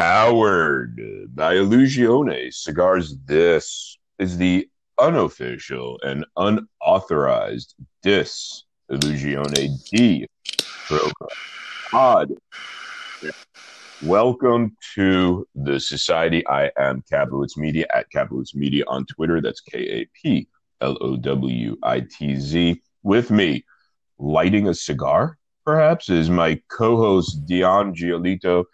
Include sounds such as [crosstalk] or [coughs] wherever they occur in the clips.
Powered by Illusione Cigars. This is the unofficial and unauthorized Dis Illusione D. Pod. Welcome to the society. I am Kaplowitz Media at Kaplowitz Media on Twitter. That's K A P L O W I T Z. With me, lighting a cigar, perhaps, is my co host Dion Giolito,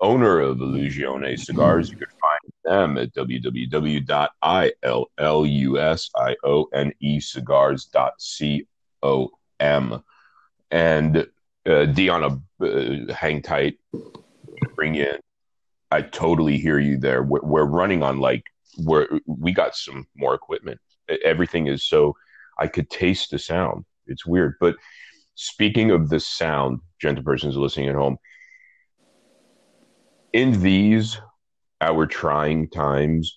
owner of Illusione Cigars. You can find them at www.illusione cigars.com. And uh, Dion, uh, hang tight, bring in. I totally hear you there. We're, we're running on like, we're, we got some more equipment. Everything is so, I could taste the sound. It's weird. But speaking of the sound, gentle persons listening at home, in these our trying times,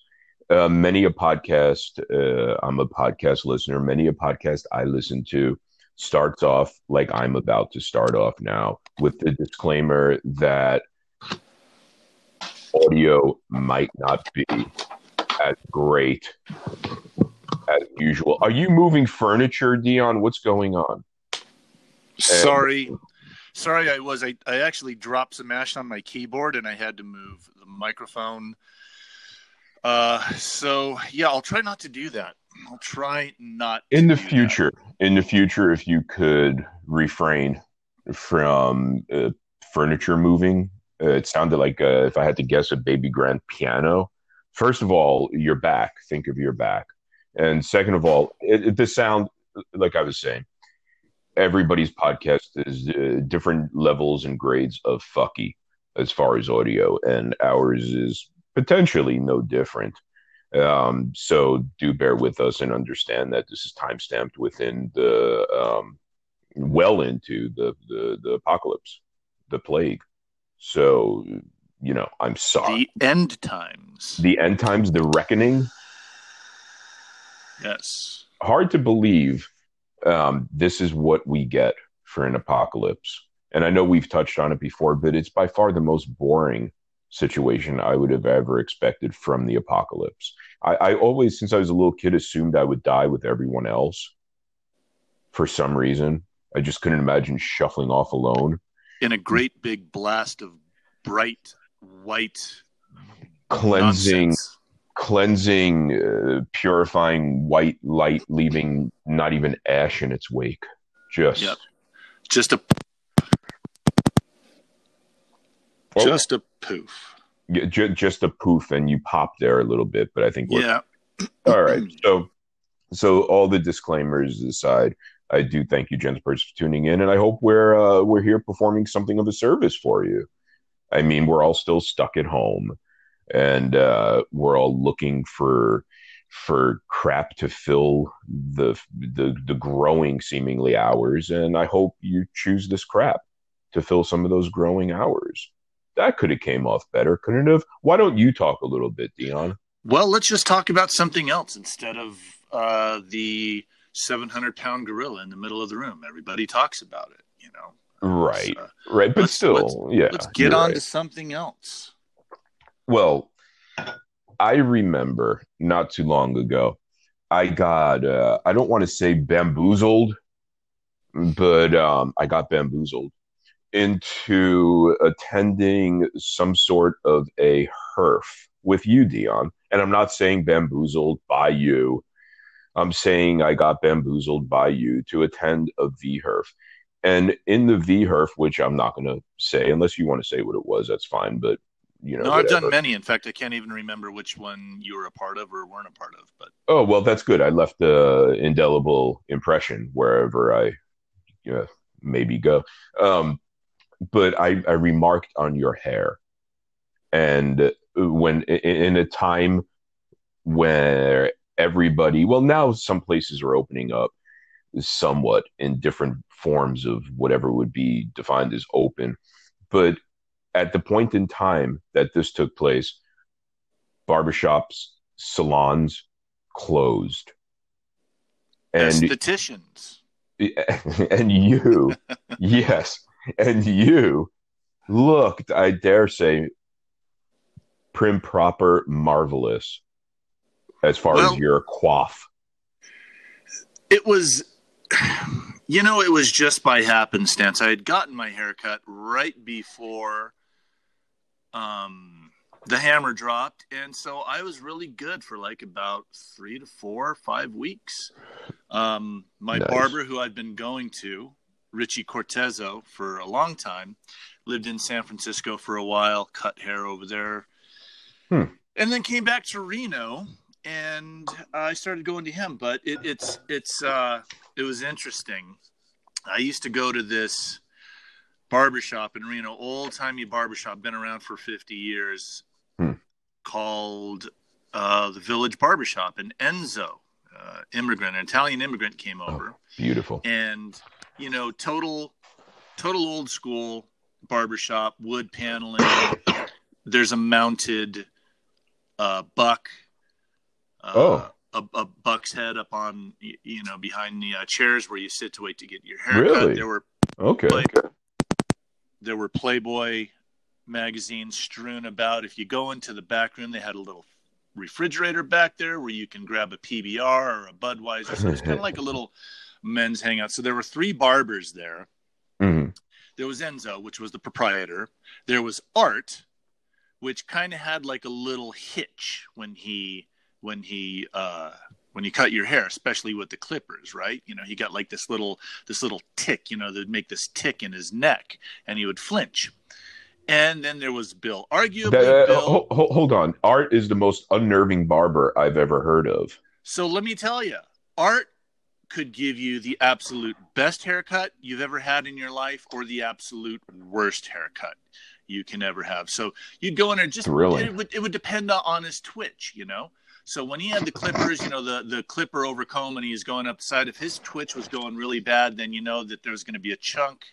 uh, many a podcast, uh, I'm a podcast listener, many a podcast I listen to starts off like I'm about to start off now with the disclaimer that audio might not be as great as usual. Are you moving furniture, Dion? What's going on? Sorry. Sorry, I was. I, I actually dropped some ash on my keyboard and I had to move the microphone. Uh, so yeah, I'll try not to do that. I'll try not in the future. That. In the future, if you could refrain from uh, furniture moving, uh, it sounded like uh, if I had to guess, a baby grand piano. First of all, your back. Think of your back, and second of all, it, it, the sound. Like I was saying, everybody's podcast is uh, different levels and grades of fucky as far as audio, and ours is potentially no different. Um, so do bear with us and understand that this is time stamped within the um, well into the, the the apocalypse, the plague. So you know, I'm sorry. The end times. The end times. The reckoning. Yes. Hard to believe um, this is what we get for an apocalypse. And I know we've touched on it before, but it's by far the most boring situation I would have ever expected from the apocalypse. I, I always, since I was a little kid, assumed I would die with everyone else for some reason. I just couldn't imagine shuffling off alone. In a great big blast of bright white cleansing nonsense cleansing, uh, purifying white light, leaving not even ash in its wake. Just, yep. just a, oh. just a poof. Yeah, ju- just a poof, and you pop there a little bit, but I think we're yeah. all right. So, so all the disclaimers aside, I do thank you, Jens gents, for tuning in, and I hope we're uh, we're here performing something of a service for you. I mean, we're all still stuck at home and uh, we're all looking for for crap to fill the, the the growing seemingly hours and i hope you choose this crap to fill some of those growing hours. That could have came off better couldn't it have. Why don't you talk a little bit dion? Well let's just talk about something else instead of uh, the 700 pound gorilla in the middle of the room. Everybody talks about it you know? Right. Uh, right but still let's, yeah let's get on right. to something else well, I remember not too long ago, I got, uh, I don't want to say bamboozled, but um, I got bamboozled into attending some sort of a HERF with you, Dion. And I'm not saying bamboozled by you. I'm saying I got bamboozled by you to attend a VHERF. And in the VHERF, which I'm not going to say, unless you want to say what it was, that's fine. But you know. No, I've done many. In fact, I can't even remember which one you were a part of or weren't a part of. But oh well, that's good. I left the indelible impression wherever I you know, maybe go. Um, but I, I remarked on your hair, and when in a time where everybody, well, now some places are opening up somewhat in different forms of whatever would be defined as open, but at the point in time that this took place, barbershops, salons closed. And estheticians. [laughs] And you, [laughs] yes, and you looked, I dare say, prim, proper, marvelous as far Well- as your coif? It was, [sighs] you know, it was just by happenstance. I had gotten my haircut right before um, the hammer dropped, and so I was really good for like about three to four, five weeks. Um, my Nice. barber, who I'd been going to, Richie Cortezo, for a long time, lived in San Francisco for a while, cut hair over there, Hmm. and then came back to Reno and I started going to him. But it, it's it's uh, it was interesting. I used to go to this barbershop in Reno, old timey barbershop, been around for fifty years, Hmm. called uh, the Village Barbershop. And Enzo, uh, immigrant, an Italian immigrant, came over Beautiful. and you know total total old school barbershop wood paneling there's a mounted uh buck uh, Oh. a, a buck's head up on you know behind the uh, chairs where you sit to wait to get your haircut Really? there were Okay. Play- there were playboy magazines strewn about if you go into the back room they had a little refrigerator back there where you can grab a pbr or a budweiser so it's kind of like a little men's hangout so there were three barbers there Mhm. there was Enzo, which was the proprietor. There was Art, which kind of had like a little hitch when he when he uh when you cut your hair, especially with the clippers, right? You know, he got like this little this little tick, you know, that'd make this tick in his neck, and he would flinch. And then there was Bill. Arguably, That- uh, Bill. ho- ho- hold on. Art is the most unnerving barber I've ever heard of. So let me tell you, Art could give you the absolute best haircut you've ever had in your life or the absolute worst haircut you can ever have. So you'd go in there just Thrilling. it would it would depend on his twitch, you know. So when he had the clippers, you know, the the clipper over comb and he's going up the side, if his twitch was going really bad, then you know that there's going to be a chunk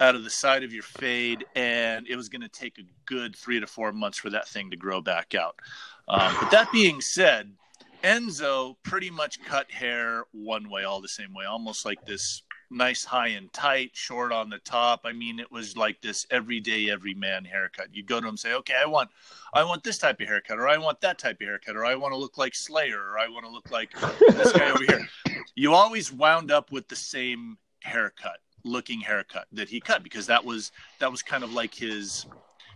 out of the side of your fade, and it was going to take a good three to four months for that thing to grow back out. Um, but that being said, Enzo pretty much cut hair one way, all the same way, almost like this nice high and tight, short on the top. I mean, it was like this everyday, every man haircut. You go to him and say, "Okay, I want, I want this type of haircut, or I want that type of haircut, or I want to look like Slayer, or I want to look like this guy over here." [laughs] You always wound up with the same haircut, looking haircut that he cut because that was that was kind of like his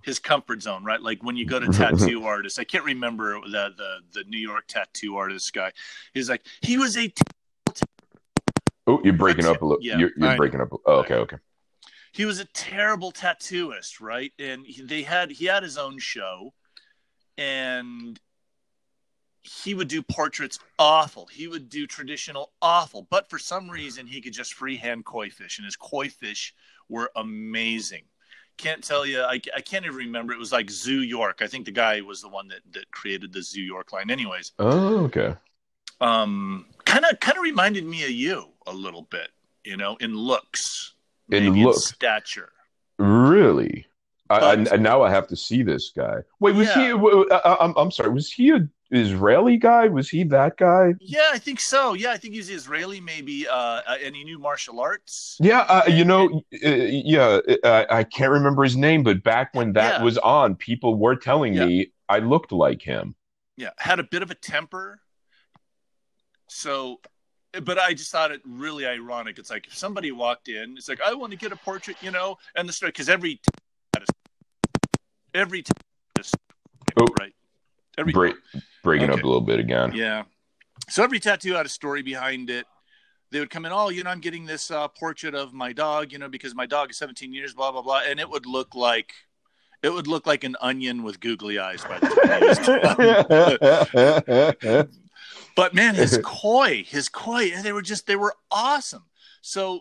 his comfort zone, right? Like when you go to mm-hmm, mm-hmm. tattoo artists, I can't remember the the the New York tattoo artist guy. He's like he was a Oh, you're breaking up a little. Yeah, you're you're breaking up. Oh, okay, okay. he was a terrible tattooist, right? And he, they had he had his own show, and he would do portraits awful. He would do traditional awful, but for some reason he could just freehand koi fish, and his koi fish were amazing. Can't tell you, I, I can't even remember. It was like Zoo York. I think the guy was the one that that created the Zoo York line. Anyways, Oh, okay. um, kind of kind of reminded me of you a little bit, you know, in looks, In look. stature. Really? I, I, and now I have to see this guy. Wait, was he? Yeah. w- I, I'm I'm sorry. Was he a Israeli guy? Was he that guy? Yeah, I think so. Yeah, I think he's Israeli, maybe, uh, uh, and he knew martial arts. Yeah, uh, you know, uh, yeah, uh, I can't remember his name, but back when that Yeah. was on, people were telling Yeah. me I looked like him. Yeah, had a bit of a temper. So, but I just thought it really ironic. It's like if somebody walked in, it's like I want to get a portrait, you know, and the story because every every Oh. right, every Break, breaking up a little bit again. Yeah. So every tattoo had a story behind it. They would come in, oh, you know, I'm getting this uh, portrait of my dog, you know, because my dog is 17 years, blah blah blah, and it would look like it would look like an onion with googly eyes by the time it was [laughs] done. [laughs] But man, his [laughs] koi, his koi, they were just they were awesome. So,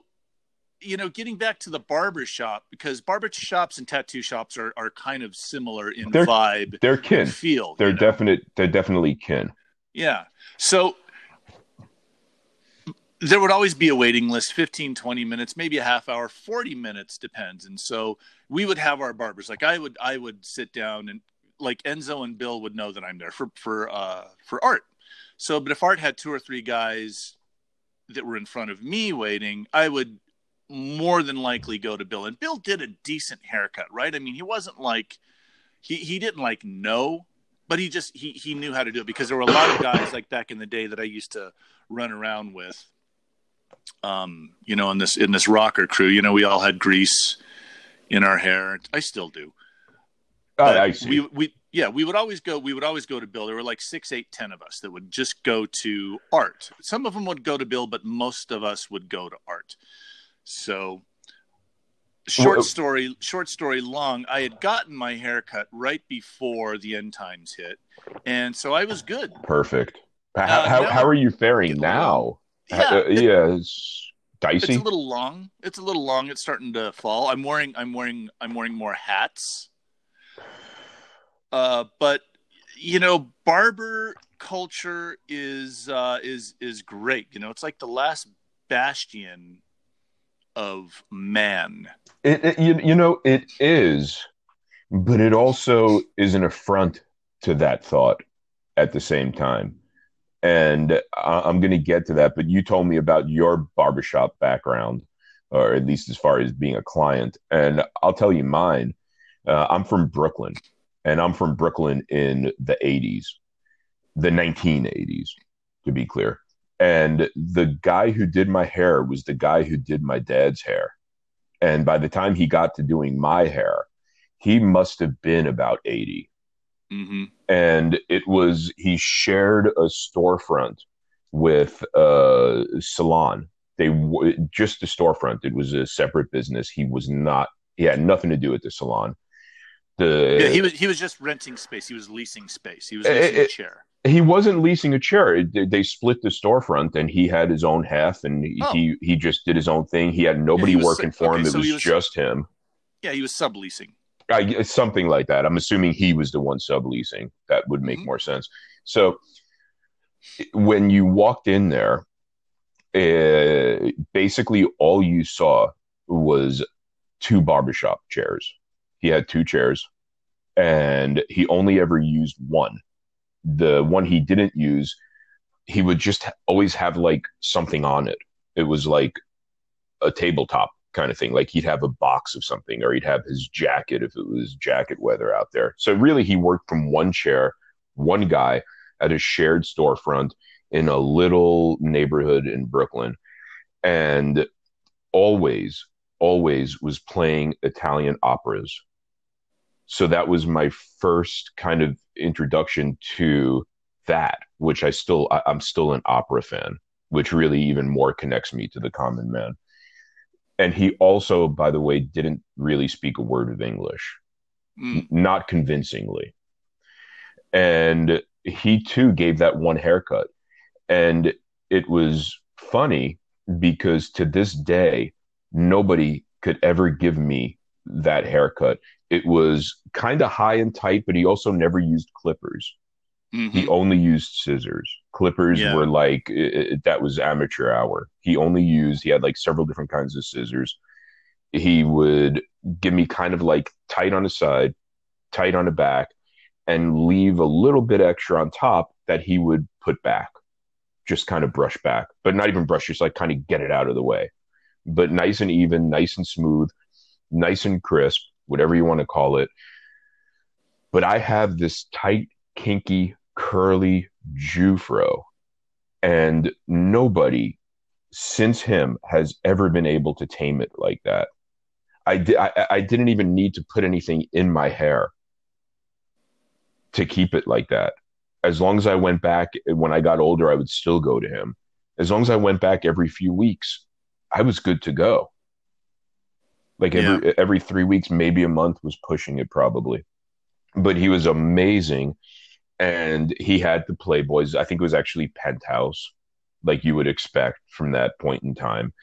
you know, getting back to the barber shop because barber shops and tattoo shops are are kind of similar in They're vibe They're kin. feel. They're you know? definite. They're definitely kin. Yeah. So there would always be a waiting list 15, 20 minutes, maybe a half hour, 40 minutes depends. And so we would have our barbers. Like I would I would sit down and like Enzo and Bill would know that I'm there for for uh for art. So but if art had two or three guys that were in front of me waiting, I would more than likely go to Bill. And Bill did a decent haircut, right? I mean, he wasn't like he he didn't like know, but he just he he knew how to do it because there were a lot of guys like back in the day that I used to run around with. Um, you know, in this in this rocker crew, you know, we all had grease in our hair. I still do. I, I see. We we yeah, we would always go. We would always go to Bill. There were like six, eight, ten of us that would just go to art. Some of them would go to Bill, but most of us would go to art. So, short Well- story, short story long. I had gotten my haircut right before the end times hit, and so I was good. Perfect. How, Uh, how, how are you faring now? Yeah, Uh, yeah, it's dicey. it's a little long. It's a little long. It's starting to fall. I'm wearing. I'm wearing. I'm wearing more hats. Uh, but you know, barber culture is uh, is is great. You know, it's like the last bastion of man. It, it- you, you know, it is, but it also is an affront to that thought at the same time. And I, I'm going to get to that, but you told me about your barbershop background, or at least as far as being a client. And I'll tell you mine. Uh, I'm from Brooklyn, and I'm from Brooklyn in the 80s, the 1980s, to be clear. And the guy who did my hair was the guy who did my dad's hair. And by the time he got to doing my hair, he must have been about 80. hmm And it was, he shared a storefront with a salon. They just a storefront. It was a separate business. He was not, he had nothing to do with the salon. The, Yeah, he was he was just renting space. He was leasing space. He was Eh, leasing eh, a chair. he wasn't leasing a chair. They split the storefront, and he had his own half, and he Oh. he, he just did his own thing. He had nobody he was- working for him. okay, it so was, was- just him. Yeah, he was subleasing. I, something like that. I'm assuming he was the one subleasing. That would make Mhm. more sense. So when you walked in there, uh, basically all you saw was two barbershop chairs. He had two chairs, and he only ever used one. The one he didn't use, he would just always have like something on it. It was like a tabletop kind of thing. Like he'd have a box of something, or he'd have his jacket if it was jacket weather out there. So really, he worked from one chair, one guy at a shared storefront in a little neighborhood in Brooklyn, and always, always was playing Italian operas. So that was my first kind of introduction to that, which I still, I, I'm still an opera fan, which really even more connects me to the common man. And he also by the way didn't really speak a word of english. Mm. Not convincingly. And he too gave that one haircut. And it was funny because to this day nobody could ever give me that haircut it was kind of high and tight but he also never used clippers Mhm. he only used scissors. Clippers Yeah. were like i- i- that was amateur hour. He only used he had like several different kinds of scissors. He would give me kind of like tight on the side, tight on the back, and leave a little bit extra on top that he would put back, just kind of brush back, but not even brush, just like kind of get it out of the way. But nice and even, nice and smooth, nice and crisp, whatever you want to call it. But I have this tight, kinky, curly Jewfro, and nobody since him has ever been able to tame it like that. I, di- I, I didn't even need to put anything in my hair to keep it like that. As long as I went back eh, when I got older, I would still go to him. As long as I went back every few weeks, I was good to go. Like every every three weeks, maybe a month was pushing it probably. But he was amazing and he had the Playboys. I think it was actually Penthouse, like you would expect from that point in time.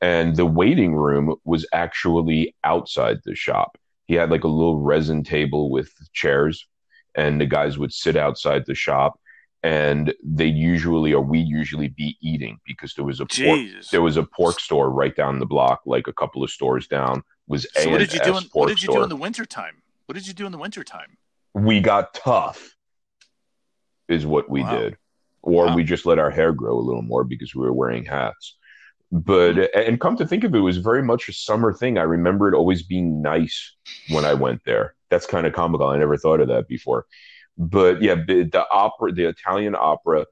And the waiting room was actually outside the shop. He had like a little resin table with chairs, and the guys would sit outside the shop. And they usually, or we usually, be eating because there was a pork, there was a pork store right down the block, like a couple of stores down. Was So what did you do? In, what did you store do in the wintertime? What did you do in the wintertime? we got tough is what we Wow. did or Wow. we just let our hair grow a little more because we were wearing hats but Mm-hmm. and come to think of it, it was very much a summer thing i remember it always being nice when i went there that's kind of comical. I never thought of that before. But yeah, the opera, the Italian opera,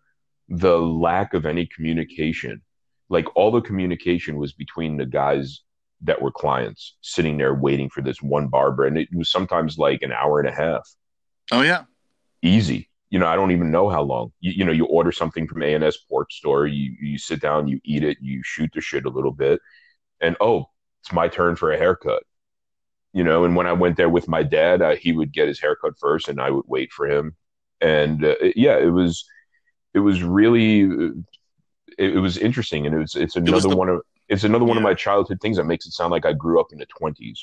the lack of any communication, like all the communication was between the guys that were clients sitting there waiting for this one barber. And it was sometimes like an hour and a half. Oh, yeah. Easy. You know, I don't even know how long. You, you know, you order something from A&S Pork Store, you, you sit down, you eat it, you shoot the shit a little bit, and oh, it's my turn for a haircut you know and when i went there with my dad uh, he would get his haircut first and i would wait for him. And uh, yeah it was it was really it, it, was interesting and it was it's another it the, one of it's another one yeah. of my childhood things that makes it sound like i grew up in the 20s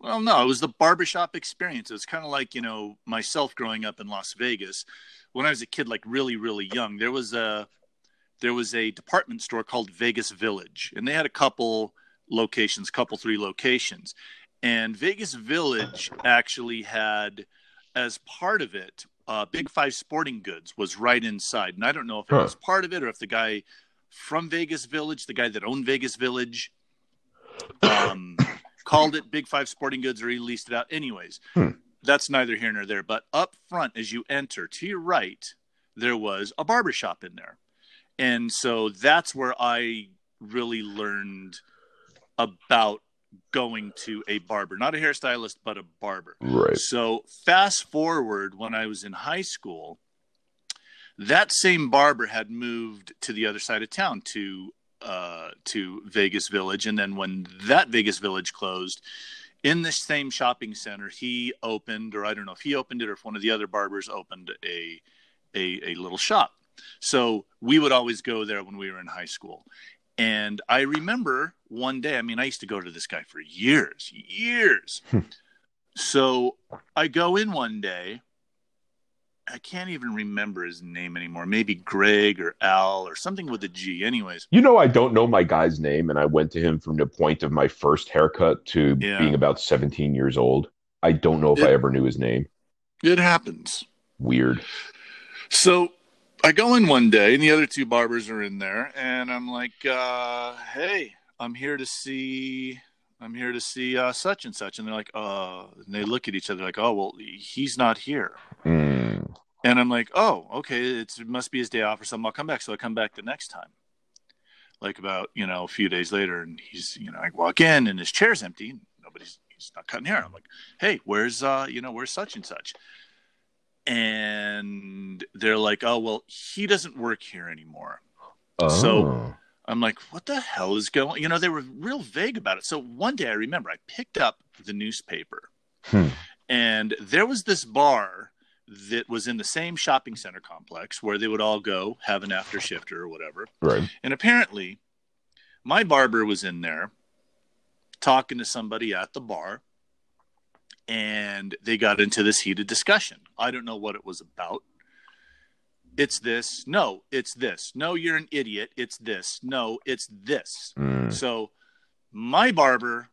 well no it was the barbershop experience. It's kind of like you know myself growing up in las vegas. When i was a kid like really really young there was a there was a department store called vegas village and they had a couple locations couple three locations and Vegas Village actually had, as part of it, uh, Big Five Sporting Goods was right inside. And I don't know if it huh. was part of it or if the guy from Vegas Village, the guy that owned Vegas Village, um, [coughs] called it Big Five Sporting Goods or he leased it out. Anyways, hmm. that's neither here nor there. But up front, as you enter to your right, there was a barbershop in there. And so that's where I really learned about going to a barber, not a hairstylist, but a barber. Right. So fast forward when I was in high school, that same barber had moved to the other side of town to uh, to Vegas Village, and then when that Vegas Village closed, in this same shopping center, he opened, or I don't know if he opened it or if one of the other barbers opened a a, a little shop. So we would always go there when we were in high school. And I remember one day, I mean, I used to go to this guy for years, years. Hmm. so I go in one day. I can't even remember his name anymore. Maybe Greg or Al or something with a G. Anyways, you know, I don't know my guy's name, and I went to him from the point of my first haircut to yeah. being about 17 years old. I don't know if it, I ever knew his name. It happens. Weird. So I go in one day, and the other two barbers are in there, and I'm like, uh, "Hey, I'm here to see, I'm here to see uh, such and such," and they're like, "Uh," and they look at each other like, "Oh, well, he's not here." Mm. And I'm like, "Oh, okay, it's, it must be his day off or something. I'll come back." So I come back the next time, like about you know a few days later, and he's you know I walk in and his chair's empty, nobody's he's not cutting hair. I'm like, "Hey, where's uh you know where's such and such?" And they're like, "Oh, well, he doesn't work here anymore." Oh. So I'm like, "What the hell is going?" You know, they were real vague about it. So one day, I remember I picked up the newspaper, hmm. and there was this bar that was in the same shopping center complex where they would all go have an after shifter or whatever. Right. And apparently, my barber was in there talking to somebody at the bar and they got into this heated discussion. I don't know what it was about. It's this. No, it's this. No, you're an idiot. It's this. No, it's this. Mm. So my barber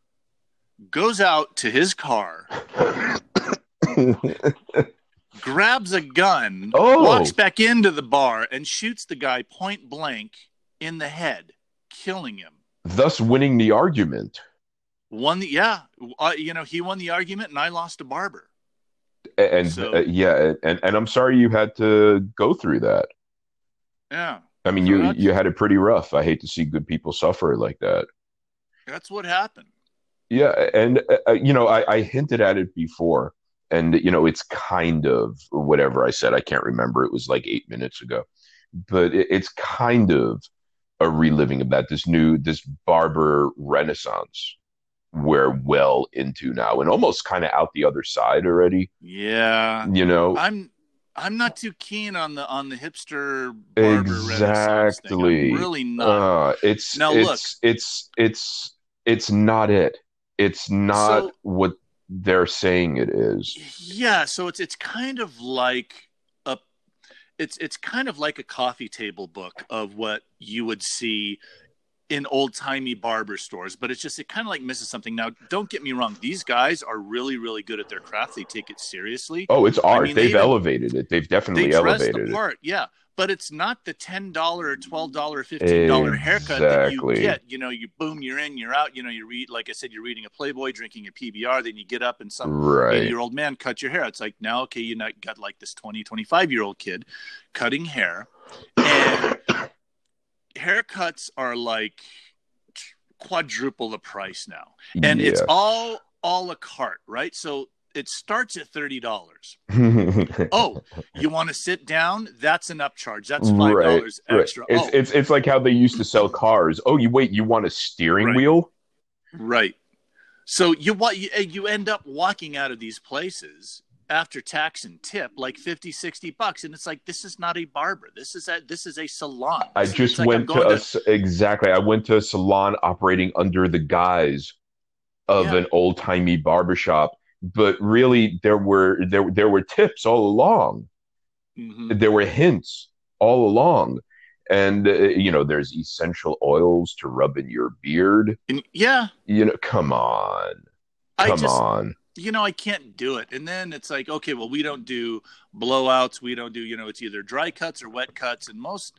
goes out to his car, [coughs] grabs a gun, oh. walks back into the bar, and shoots the guy point blank in the head, killing him. Thus winning the argument won the yeah uh, you know he won the argument and i lost a barber. And so, uh, yeah and and i'm sorry you had to go through that. Yeah. I mean you you had it pretty rough. I hate to see good people suffer like that. That's what happened. Yeah and uh, uh, you know I, I hinted at it before and you know it's kind of whatever i said i can't remember. It was like eight minutes ago. But it, it's kind of a reliving of that this new this barber renaissance we're well into now and almost kind of out the other side already. Yeah. You know, I'm I'm not too keen on the on the hipster exactly. really not. Uh, it's now it's, look, it's it's it's not it. It's not so, what they're saying it is. Yeah, so it's it's kind of like a it's it's kind of like a coffee table book of what you would see in old timey barber stores, but it's just it kind of like misses something. Now, don't get me wrong; these guys are really, really good at their craft. They take it seriously. Oh, it's art. I mean, They've they elevated it. They've definitely they elevated the part. it. Yeah, but it's not the ten dollar, twelve dollar, fifteen dollar haircut that you get. You know, you boom, you're in, you're out. You know, you read like I said, you're reading a Playboy, drinking a PBR, then you get up and some right. year old man cut your hair. It's like now, okay, you not got like this 20, 25 year old kid cutting hair, and haircuts are like quadruple the price now, and yeah. it's all all la carte, right? So it starts at thirty dollars. [laughs] oh, you want to sit down? That's an upcharge. That's five dollars right, extra. Right. It's, oh. it's it's like how they used to sell cars. Oh, you wait, you want a steering right. wheel? Right. So you what you, you end up walking out of these places after tax and tip like 50 60 bucks. And it's like this is not a barber. This is a this is a salon. I just went to, a, to exactly. I went to a salon operating under the guise of yeah. an old-timey barbershop but really there were there there were tips all along. Mm-hmm. there were hints all along. And uh, you know there's essential oils to rub in your beard. And, yeah. You know come on. Come just, on you know, I can't do it. And then it's like, okay, well, we don't do blowouts. We don't do, you know, it's either dry cuts or wet cuts. And most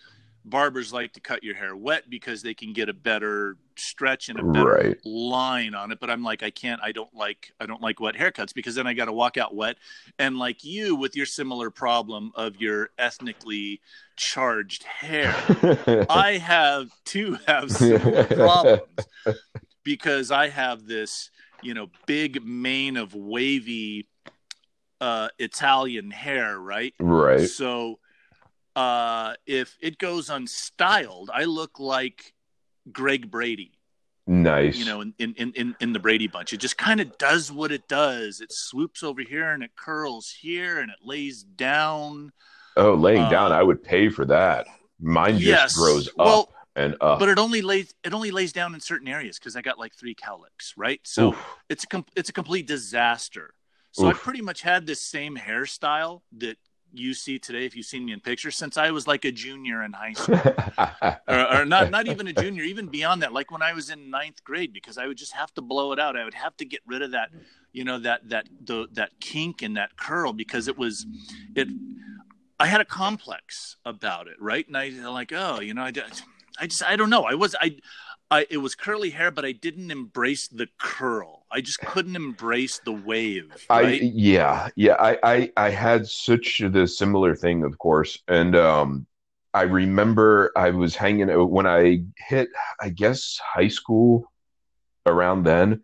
barbers like to cut your hair wet because they can get a better stretch and a better right. line on it. But I'm like, I can't, I don't like, I don't like wet haircuts because then I got to walk out wet. And like you with your similar problem of your ethnically charged hair, [laughs] I have to have similar [laughs] problems because I have this you know, big mane of wavy uh, Italian hair, right? Right. So uh, if it goes unstyled, I look like Greg Brady. Nice. You know, in in in, in the Brady bunch, it just kind of does what it does. It swoops over here and it curls here and it lays down. Oh, laying uh, down, I would pay for that. Mine just yes. grows up. Well, and uh, but it only lays it only lays down in certain areas because I got like three cowlicks, right? So oof. it's a com- it's a complete disaster. So Oof. I pretty much had this same hairstyle that you see today if you've seen me in pictures since I was like a junior in high school, [laughs] or, or, not not even a junior, even beyond that, like when I was in ninth grade, because I would just have to blow it out. I would have to get rid of that, you know, that that the that kink and that curl because it was it. I had a complex about it, right? And I like, oh, you know, I. I just I don't know. I was I I it was curly hair, but I didn't embrace the curl. I just couldn't embrace the wave. Right? I yeah yeah I, I I had such the similar thing, of course, and um I remember I was hanging out when I hit I guess high school around then.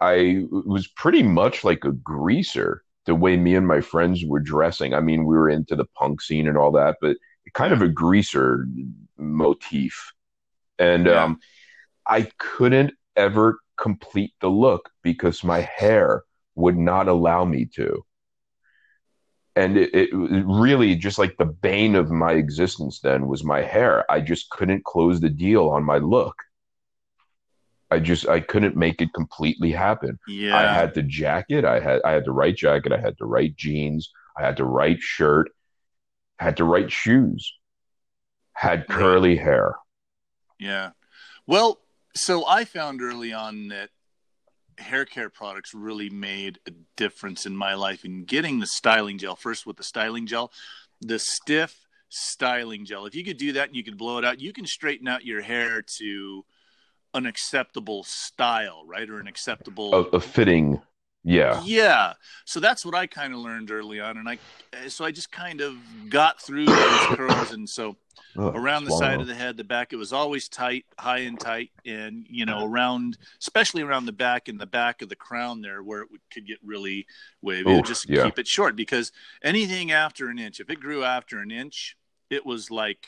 I was pretty much like a greaser the way me and my friends were dressing. I mean, we were into the punk scene and all that, but kind of a greaser motif. And yeah. um, I couldn't ever complete the look because my hair would not allow me to. And it, it, really just like the bane of my existence then was my hair. I just couldn't close the deal on my look. I just I couldn't make it completely happen. Yeah. I had the jacket, I had I had the right jacket, I had the right jeans, I had the right shirt, had the right shoes had curly hair. Yeah. Well, so I found early on that hair care products really made a difference in my life in getting the styling gel. First with the styling gel, the stiff styling gel. If you could do that and you could blow it out, you can straighten out your hair to an acceptable style, right? Or an acceptable a, a fitting yeah. Yeah. So that's what I kind of learned early on. And I, so I just kind of got through those [coughs] curls. And so oh, around the side of the head, the back, it was always tight, high and tight. And, you know, around, especially around the back and the back of the crown there where it could get really wavy, Oof, just yeah. keep it short because anything after an inch, if it grew after an inch, it was like,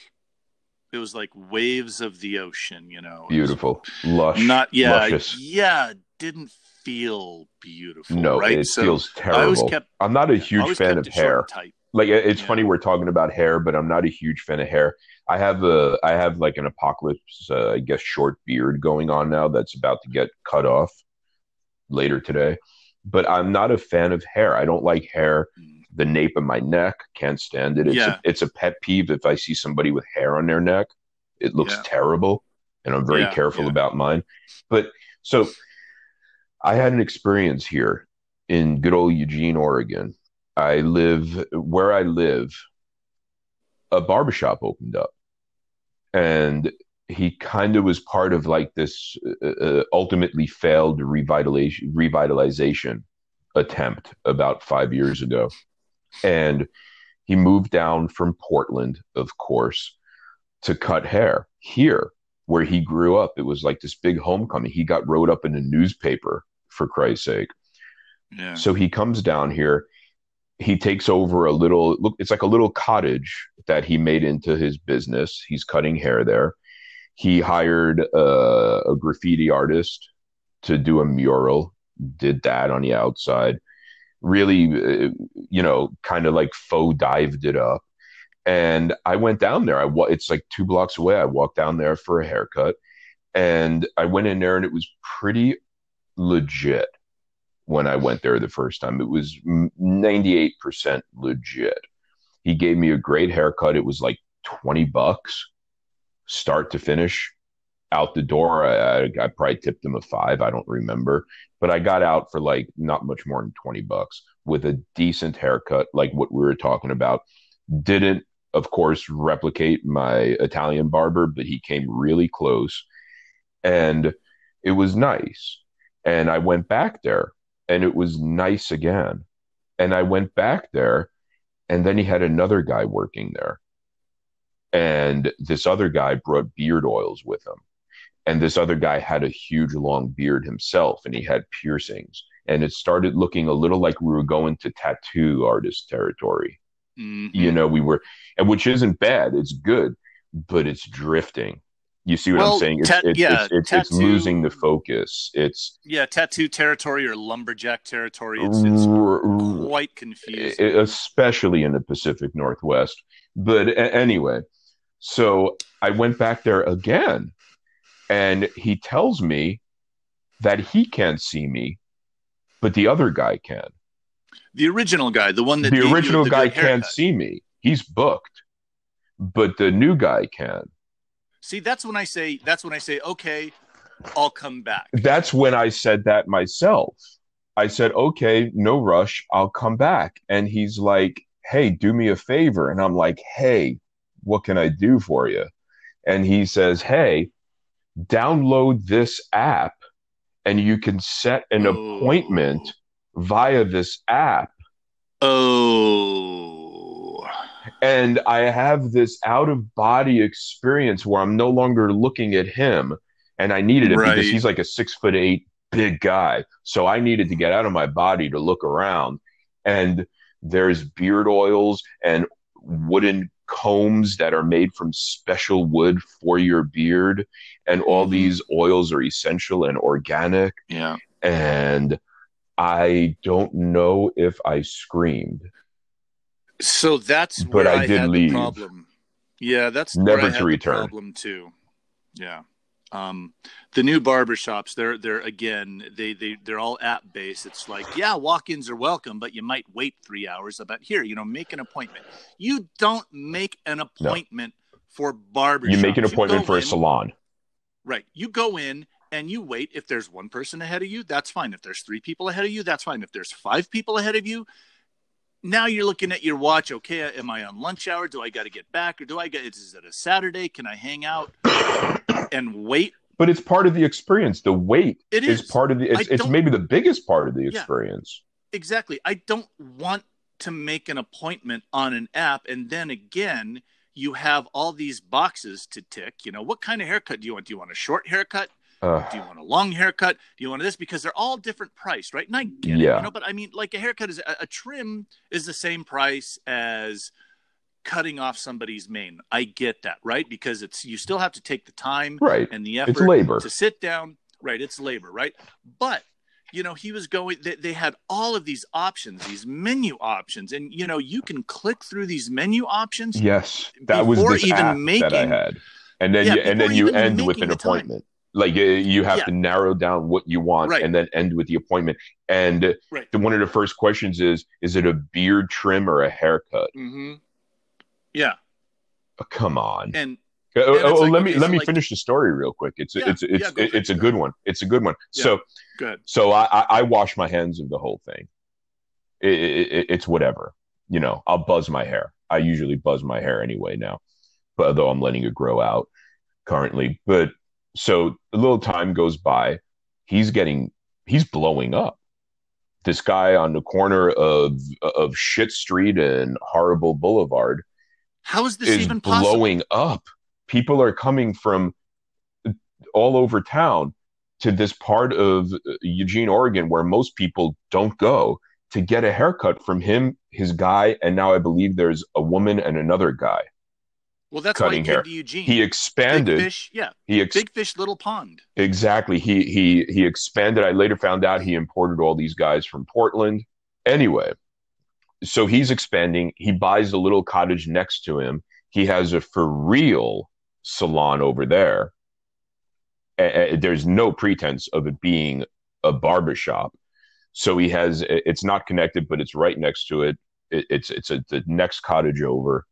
it was like waves of the ocean, you know. Beautiful, lush, not yeah, luscious. yeah. Didn't feel beautiful. No, right? it so feels terrible. Kept, I'm not a huge fan of hair. Like it's yeah. funny we're talking about hair, but I'm not a huge fan of hair. I have a I have like an apocalypse, uh, I guess, short beard going on now that's about to get cut off later today. But I'm not a fan of hair. I don't like hair. Mm. The nape of my neck can't stand it. It's yeah. a, it's a pet peeve if I see somebody with hair on their neck. It looks yeah. terrible. and I'm very careful about mine. But so I had an experience here in good old Eugene, Oregon. I live where I live, a barbershop opened up, and he kind of was part of like this uh, uh, ultimately failed revitalization revitalization attempt about five years ago, and he moved down from Portland, of course, to cut hair here where he grew up. It was like this big homecoming. He got wrote up in a newspaper for Christ's sake. Yeah. So he comes down here. He takes over a little look. It's like a little cottage that he made into his business. He's cutting hair there. He hired uh, a graffiti artist to do a mural. Did that on the outside. Really, uh, you know, kind of like faux dived it up. And I went down there. I wa- it's like two blocks away. I walked down there for a haircut, and I went in there, and it was pretty legit when I went there the first time. It was 98% legit. He gave me a great haircut. It was like 20 bucks, start to finish. Out the door, I, I, probably tipped him a five. I don't remember, but I got out for like not much more than 20 bucks with a decent haircut, like what we were talking about. Didn't, of course, replicate my Italian barber, but he came really close and it was nice. And I went back there and it was nice again. And I went back there and then he had another guy working there. And this other guy brought beard oils with him. And this other guy had a huge long beard himself and he had piercings. And it started looking a little like we were going to tattoo artist territory. Mhm. You know, we were, and which isn't bad, it's good, but it's drifting. You see what Well, I'm saying? It's, ta- it's, yeah, it's, it's, it's losing the focus. It's, Yeah, tattoo territory or lumberjack territory. It's, it's r- quite confusing. especially in the Pacific Northwest. But a- anyway, so I went back there again, and he tells me that he can't see me, but the other guy can. The original guy, the one that The original guy can't see me. He's booked, but the new guy can. See, that's when I say. That's when I say, okay, I'll come back. That's when I said that myself. I said, okay, no rush. I'll come back. And he's like, hey, do me a favor. And I'm like, hey, what can I do for you? And he says, hey, download this app and you can set an Oh. appointment via this app. Oh, And I have this out of body experience where I'm no longer looking at him. And I needed it Right. because he's like a six foot eight big guy. So I needed to get out of my body to look around. And there's beard oils and wooden combs that are made from special wood for your beard. And all Mhm. these oils are essential and organic. yeah. And I don't know if I screamed. So that's But where I I, did had leave. the problem. Yeah, that's Never where I to had return. The problem too. Yeah. Um, the new barbershops, they're they're again they they they're all app based. It's like yeah, walk-ins are welcome, but you might wait three hours. About here, you know, make an appointment. You don't make an appointment for barbershops. You make an appointment for a salon. Right. You go in and you wait. If there's one person ahead of you, that's fine. If there's three people ahead of you, that's fine. If there's five people ahead of you, now you're looking at your watch. Okay, am I on lunch hour? Do I got to get back, or do I get? Is it a Saturday? Can I hang out [coughs] and wait? But it's part of the experience. The wait It is, is. part of the. It's, it's maybe the biggest part of the Yeah. experience. Exactly. I don't want to make an appointment on an app, and then again, you have all these boxes to tick. You know, what kind of haircut do you want? Do you want a short haircut? Uh, do you want a long haircut? Do you want this? Because they're all different price, right? And I get it, Yeah. you know, but I mean, like a haircut is a, a trim is the same price as cutting off somebody's mane. I get that, right? Because it's you still have to take the time right. and the It's effort labor. to sit down. Right, it's labor, right? But you know, he was going. They, they had all of these options, these menu options, and you know, you can click through these menu options. Yes, that was this even app that I had, and then Yeah, you, and then you end with an appointment. time. Like uh, you have Yeah. to narrow down what you want, Right. and then end with the appointment. And Right. the, one of the first questions is: Is it a beard trim or a haircut? hmm Yeah, Oh, come on. and Oh, And it's oh, like, let me let me like- finish the story real quick. It's Yeah, it's it's yeah, go it's, a good one. It's a good one. Yeah. So Good. so I, I I wash my hands of the whole thing. It, it- it's whatever. You know, I'll buzz my hair. I usually buzz my hair anyway now, but although I'm letting it grow out currently. But so a little time goes by, he's getting he's blowing up. This guy on the corner of of Shit Street and Horrible Boulevard How is this is even possible? blowing up. People are coming from all over town to this part of Eugene, Oregon, where most people don't go to get a haircut from him, his guy, and now I believe there's a woman and another guy. Well, that's cutting why he hair. came to Eugene. He Big expanded. fish, yeah. He ex- Big fish, little pond. exactly. He he he expanded. I later found out he imported all these guys from Portland. Anyway, so he's expanding. He buys a little cottage next to him. He has a for real salon over there. A- a- there's no pretense of it being a barbershop. So he has. It's not connected, but it's right next to it. it it's it's a, the next cottage over.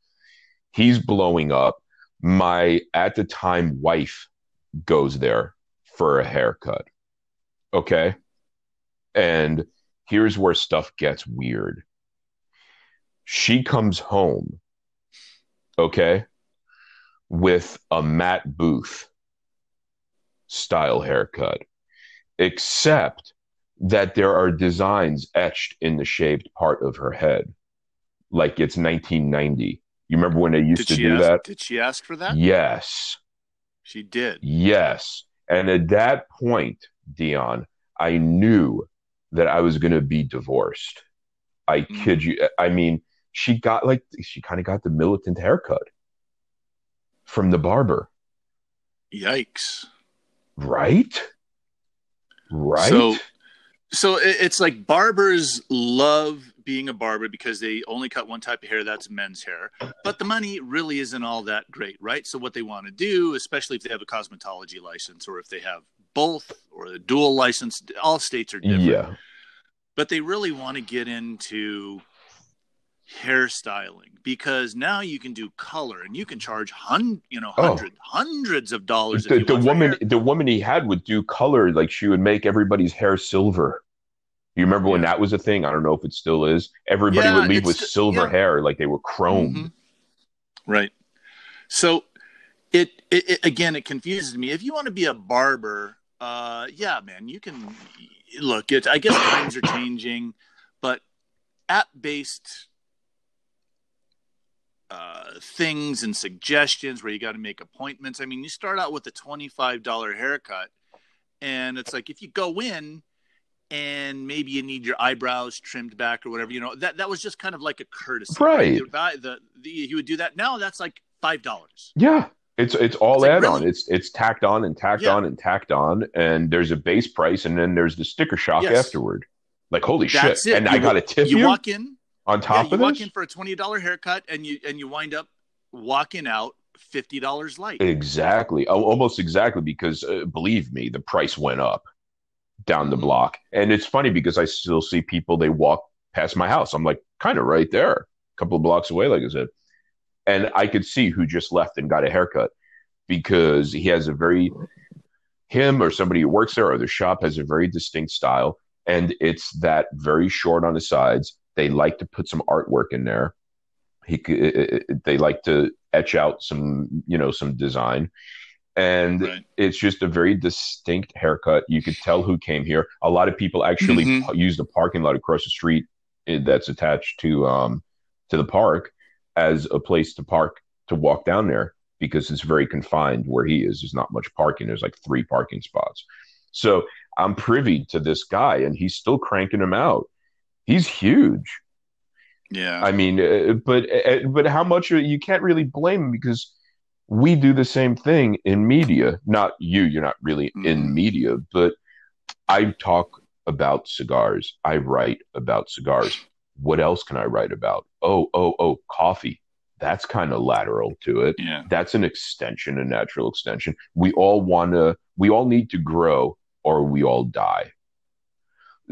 He's blowing up. My at the time wife goes there for a haircut. Okay. And here's where stuff gets weird. She comes home, okay, with a Matt Booth style haircut, except that there are designs etched in the shaved part of her head, like it's 1990. You remember when they used Did to do ask? that? Did she ask for that? Yes. She did. Yes. And at that point, Dion, I knew that I was going to be divorced. I Mm. kid you. I mean, she got like, she kind of got the militant haircut from the barber, Yikes. right? Right? So, so it's like barbers love being a barber because they only cut one type of hair. That's men's hair. But the money really isn't all that great, right? So what they want to do, especially if they have a cosmetology license or if they have both or a dual license, all states are different. yeah. but they really want to get into hairstyling because now you can do color and you can charge hun you know Oh. hundred hundreds of dollars The, the woman, hair. the woman he had would do color, like she would make everybody's hair silver. You remember when that was a thing? I don't know if it still is. Everybody Yeah, would leave with silver yeah. hair, like they were chrome. Mhm. right so it, it, it again it confuses me if you want to be a barber uh yeah man you can look it i guess times are changing but app based uh, things and suggestions where you got to make appointments. I mean, you start out with a $25 haircut, and it's like if you go in and maybe you need your eyebrows trimmed back or whatever, you know, that, that was just kind of like a courtesy. Right. The, the, the, you would do that. Now that's like $5. Yeah. It's it's all It's like, add on. really? It's it's tacked on and tacked Yeah. on and tacked on, and there's a base price, and then there's the sticker shock Yes. afterward. Like holy That's shit! it. And You I got to tip You you, walk in, on yeah, top you of walk this. in for a $20 haircut and you, and you wind up walking out $50 light. Exactly, Al- almost exactly. Because uh, believe me, the price went up down the Mhm. block, and it's funny because I still see people they walk past my house. I'm like kind of right there, a couple of blocks away, like I said, and I could see who just left and got a haircut because he has a very him or somebody who works there or the shop has a very distinct style and it's that very short on the sides they like to put some artwork in there he they like to etch out some you know some design and Right. it's just a very distinct haircut you could tell who came here a lot of people actually Mhm. use the parking lot across the street eh, that's attached to um to the park as a place to park to walk down there because it's very confined where he is. There's not much parking. There's like three parking spots. So I'm privy to this guy and he's still cranking him out. He's huge. Yeah. I mean, uh, but uh, but how much you can't really blame him because we do the same thing in media. Not you, you're not really Mhm. in media, but I talk about cigars. I write about cigars. What else can I write about? Oh, oh, oh, coffee. That's kind of lateral to it yeah. that's an extension, a natural extension. We all want to, we all need to grow or we all die.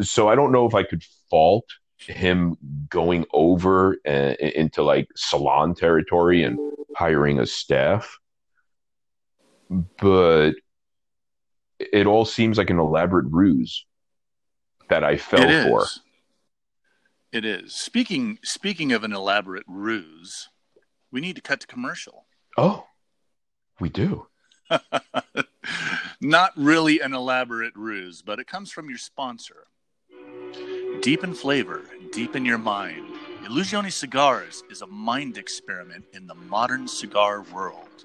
So I don't know if I could fault him going over uh, into like salon territory and hiring a staff. but it all seems like an elaborate ruse that I fell It for. It is. Speaking speaking of an elaborate ruse, we need to cut to commercial. Oh, we do. [laughs] [laughs] Not really an elaborate ruse, but it comes from your sponsor. Deep in flavor, deep in your mind, Illusione Cigars is a mind experiment in the modern cigar world.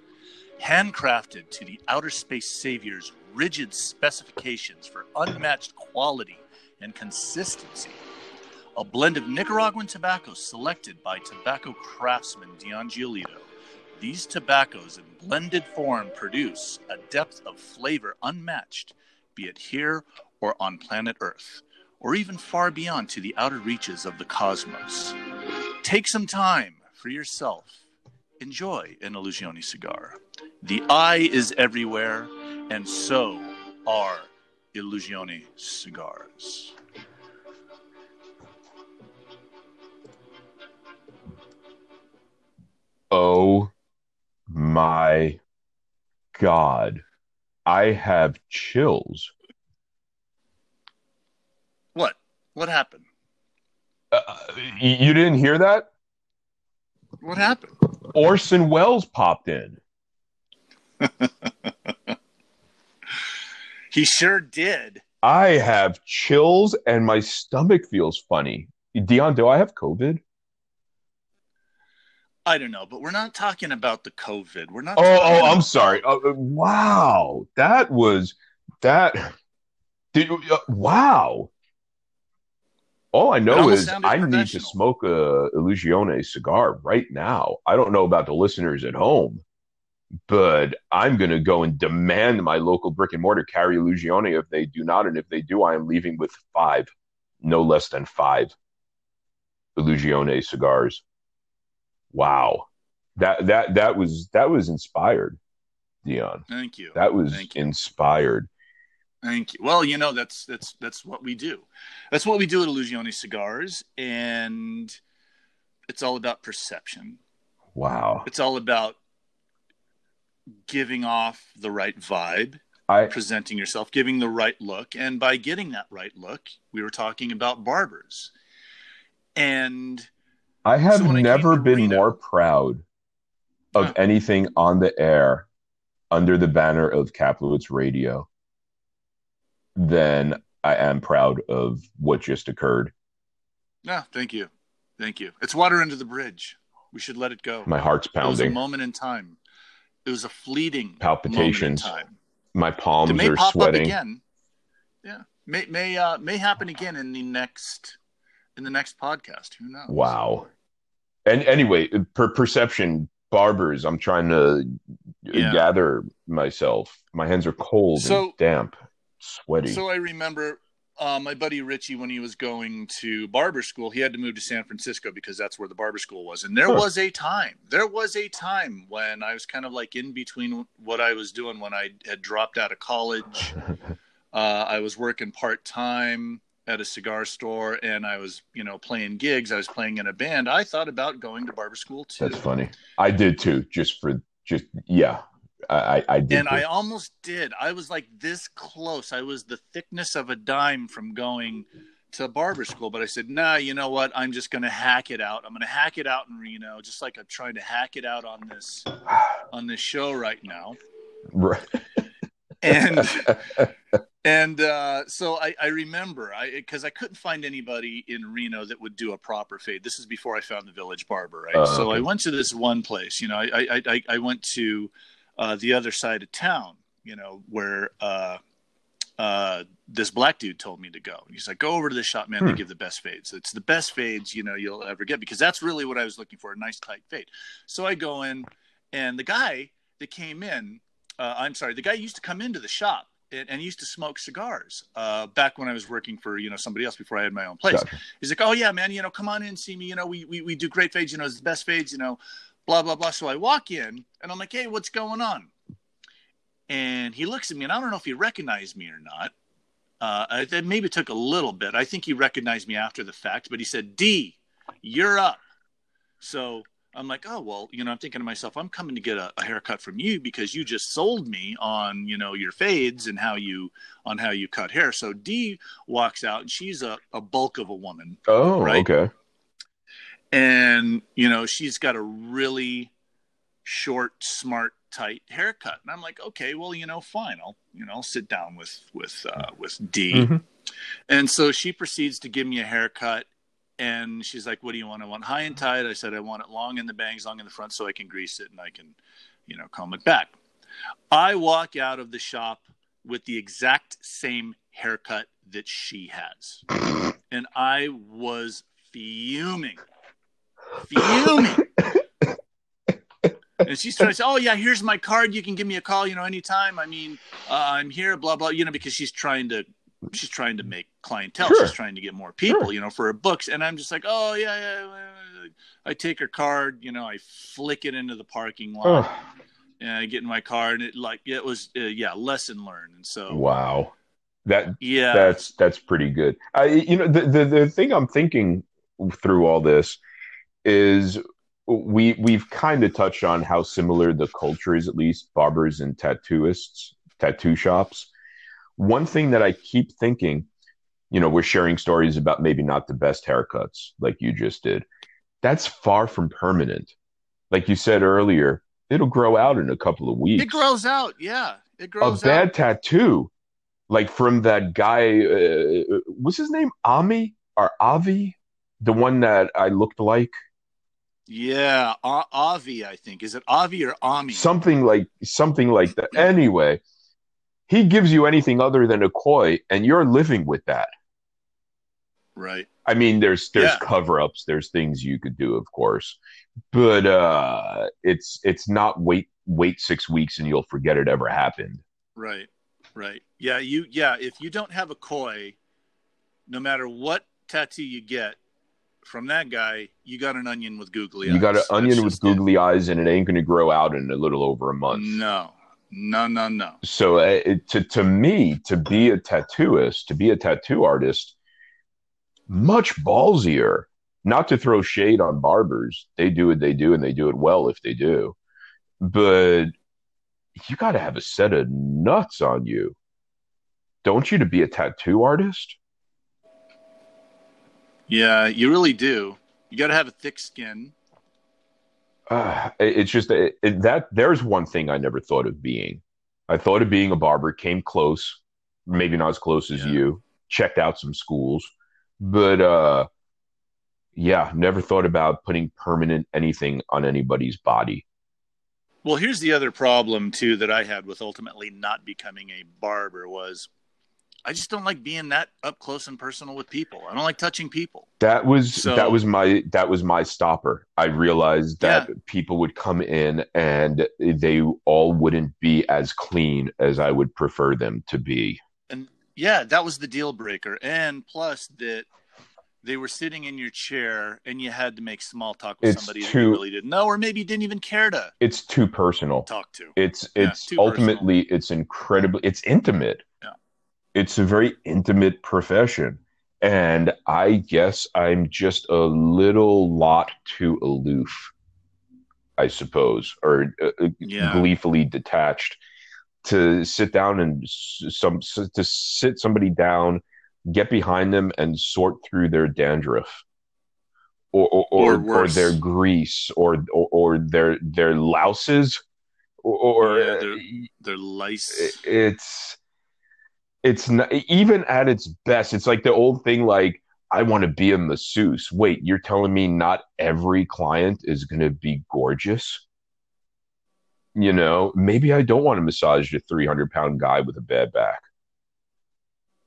Handcrafted to the outer space savior's rigid specifications for unmatched quality and consistency. A blend of Nicaraguan tobacco selected by tobacco craftsman Dion Giolito. These tobaccos in blended form produce a depth of flavor unmatched, be it here or on planet Earth, or even far beyond to the outer reaches of the cosmos. Take some time for yourself. Enjoy an Illusione cigar. The eye is everywhere, and so are Illusione cigars. Oh my God. I have chills. What? Happened? Uh, you didn't hear that? What happened? Orson Welles popped in. [laughs] He sure did. I have chills and my stomach feels funny. Dion, do I have COVID? I don't know, but we're not talking about the COVID. We're not. Oh, oh, I'm sorry. Uh, uh, wow, that was that. Did uh, wow. All I know is I need to smoke a Illusione cigar right now. I don't know about the listeners at home, but I'm going to go and demand my local brick and mortar carry Illusione if they do not, and if they do, I am leaving with five, no less than five Illusione cigars. Wow, that that that was that was inspired, Dion. Thank you. That was Thank you. inspired. Thank you. Well, you know that's that's that's what we do. That's what we do at Illusione Cigars, and it's all about perception. Wow. It's all about giving off the right vibe, I presenting yourself, giving the right look, and by getting that right look, we were talking about barbers. And I have So when I never been Reno- more proud of Huh. anything on the air under the banner of Kaplowitz Radio than I am proud of what just occurred. yeah, thank you, thank you. It's water under the bridge. We should let it go. My heart's It was a pounding. moment in time. It was a fleeting Palpitations. moment in time. My palms may are pop sweating. up again. Yeah, may may uh, may happen again in the next in the next podcast. Who knows? Wow. And anyway, per perception, barbers, I'm trying to Yeah. gather myself. My hands are cold So- and damp, sweaty. So I remember uh, my buddy Richie when he was going to barber school. He had to move to San Francisco because that's where the barber school was. And there was a time. There was a time when I was kind of like in between what I was doing when I had dropped out of college. [laughs] Uh, I was working part time at a cigar store, and I was, you know, playing gigs. I was playing in a band. I thought about going to barber school too. That's funny. I did too, just for just yeah. I I, I did. and. I almost did. I was like this close. I was the thickness of a dime from going to barber school, but I said, "Nah, you know what? I'm just going to hack it out. I'm going to hack it out in Reno, just like I'm trying to hack it out on this [sighs] on this show right now." Right. And [laughs] and uh, so I, I remember, I because I couldn't find anybody in Reno that would do a proper fade. This is before I found the Village Barber, right? Oh, so okay. I went to this one place. You know, I I I, I went to uh, the other side of town. You know, where uh, uh, this black dude told me to go. He's like, go over to this shop, man. They Hmm. give the best fades. It's the best fades you know you'll ever get because that's really what I was looking for—a nice tight fade. So I go in, and the guy that came in, uh, I'm sorry, the guy used to come into the shop and, and used to smoke cigars uh, back when I was working for you know somebody else before I had my own place. Gotcha. He's like, oh yeah, man, you know, come on in, see me. You know, we we, we do great fades. You know, it's the best fades. You know, blah blah blah. So I walk in and I'm like, hey, what's going on? And he looks at me and I don't know if he recognized me or not. Uh, it maybe took a little bit. I think he recognized me after the fact, but he said, D, you're up. So I'm like, oh well, you know, I'm thinking to myself, I'm coming to get a, a, haircut from you because you just sold me on, you know, your fades and how you on how you cut hair. So D walks out and she's a, a bulk of a woman. Oh, right? okay. And you know, she's got a really short, smart, tight haircut, and I'm like, okay, well, you know, fine, I'll you know, I'll sit down with with uh, with D. Mm-hmm. And so she proceeds to give me a haircut and she's like, "What do you want? I want high and tight." I said, "I want it long in the bangs, long in the front, so I can grease it and I can, you know, comb it back." I walk out of the shop with the exact same haircut that she has, [laughs] and I was fuming, fuming. [laughs] and she's trying to say, "Oh yeah, here's my card. You can give me a call, you know, anytime. I mean, uh, I'm here, blah blah." You know, because she's trying to she's trying to make clientele. Sure. She's trying to get more people, sure. you know, for her books. And I'm just like, oh yeah, yeah. I take her card, you know, I flick it into the parking lot, oh. and I get in my car, and it like it was, uh, yeah, lesson learned. And so, wow, that yeah, that's that's pretty good. I, you know, the the the thing I'm thinking through all this is we we've kind of touched on how similar the culture is, at least barbers and tattooists, tattoo shops one thing that I keep thinking, you know, we're sharing stories about maybe not the best haircuts like you just did. That's far from permanent. Like you said earlier, it'll grow out in a couple of weeks. It grows out, yeah. It grows out. a bad tattoo, like from that guy. Uh, what's his name? Ami or Avi, the one that I looked like. Yeah, Avi, I think. Is it Avi or Ami? Something like something like that. Anyway, he gives you anything other than a koi and you're living with that right i mean there's there's yeah. cover-ups there's things you could do of course but uh it's it's not wait wait six weeks and you'll forget it ever happened right right yeah you yeah if you don't have a koi no matter what tattoo you get from that guy, you got an onion with googly eyes. You got an onion with googly it. eyes, and it ain't going to grow out in a little over a month. No, no, no, no. So uh, it, to to me, to be a tattooist, to be a tattoo artist, much ballsier. Not to throw shade on barbers, they do what they do, and they do it well if they do. But you got to have a set of nuts on you, don't you, to be a tattoo artist? Yeah, you really do. You got to have a thick skin uh, it's just it, it, that there's one thing I never thought of being. I thought of being a barber, came close, maybe not as close as yeah. you. Checked out some schools, but uh, yeah, never thought about putting permanent anything on anybody's body. Well, here's the other problem too that I had with ultimately not becoming a barber was I just don't like being that up close and personal with people. I don't like touching people. That was so, that was my that was my stopper. I realized that yeah. people would come in and they all wouldn't be as clean as I would prefer them to be. And yeah, that was the deal breaker. And plus that they were sitting in your chair and you had to make small talk with it's somebody too, that you really didn't know or maybe didn't even care to it's too personal talk to it's it's yeah, ultimately personal. it's incredibly it's intimate it's a very intimate profession. And I guess I'm just a little lot too aloof, I suppose, or uh, uh yeah. gleefully detached to sit down and some to sit somebody down, get behind them, and sort through their dandruff, or or or, or, or their grease, or, or, or their their louses, or, yeah, their, their lice. It's it's not, even at its best. It's like the old thing, like I want to be a masseuse. Wait, you're telling me not every client is going to be gorgeous? You know, maybe I don't want to massage a 300 pound guy with a bad back.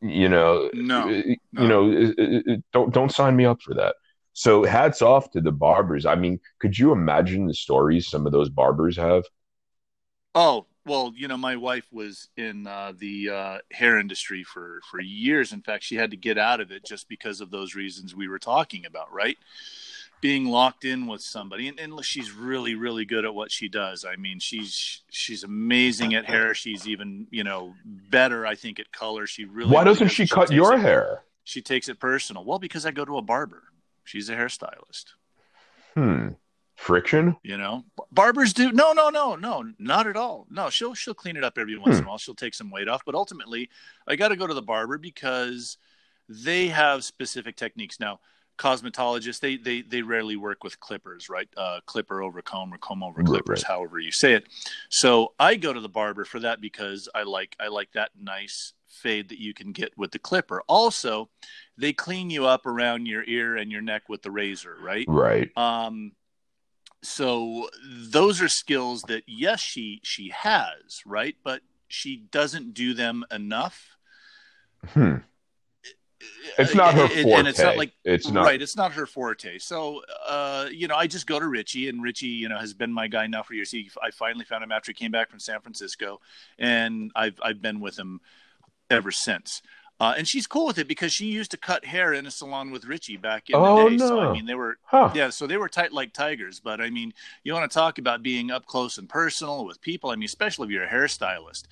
You know, no, uh, you no. know, uh, uh, don't don't sign me up for that. So hats off to the barbers. I mean, could you imagine the stories some of those barbers have? Oh, well, you know, my wife was in uh, the uh, hair industry for for years. In fact, she had to get out of it just because of those reasons we were talking about, right? Being locked in with somebody, and, and she's really, really good at what she does. I mean, she's she's amazing at hair. She's even, you know, better, I think, at color. She really. Why doesn't she, she cut your it, hair? She takes it personal. Well, because I go to a barber. She's a hairstylist. Hmm. Friction. You know, barbers do no, no, no, no, not at all. No, she'll she'll clean it up every once hmm. in a while. She'll take some weight off, but ultimately, I got to go to the barber because they have specific techniques now cosmetologists they they they rarely work with clippers right uh, clipper over comb or comb over clippers right. however you say it so i go to the barber for that because i like i like that nice fade that you can get with the clipper also they clean you up around your ear and your neck with the razor right right um so those are skills that yes she she has right but she doesn't do them enough hmm it's not her forte. And it's not like it's not right. It's not her forte. So, uh, you know, I just go to Richie, and Richie, you know, has been my guy now for years. He, I finally found him after he came back from San Francisco, and I've I've been with him ever since. Uh, and she's cool with it because she used to cut hair in a salon with Richie back in oh, the day. No. So I mean, they were huh. yeah, so they were tight like tigers. But I mean, you want to talk about being up close and personal with people. I mean, especially if you're a hairstylist.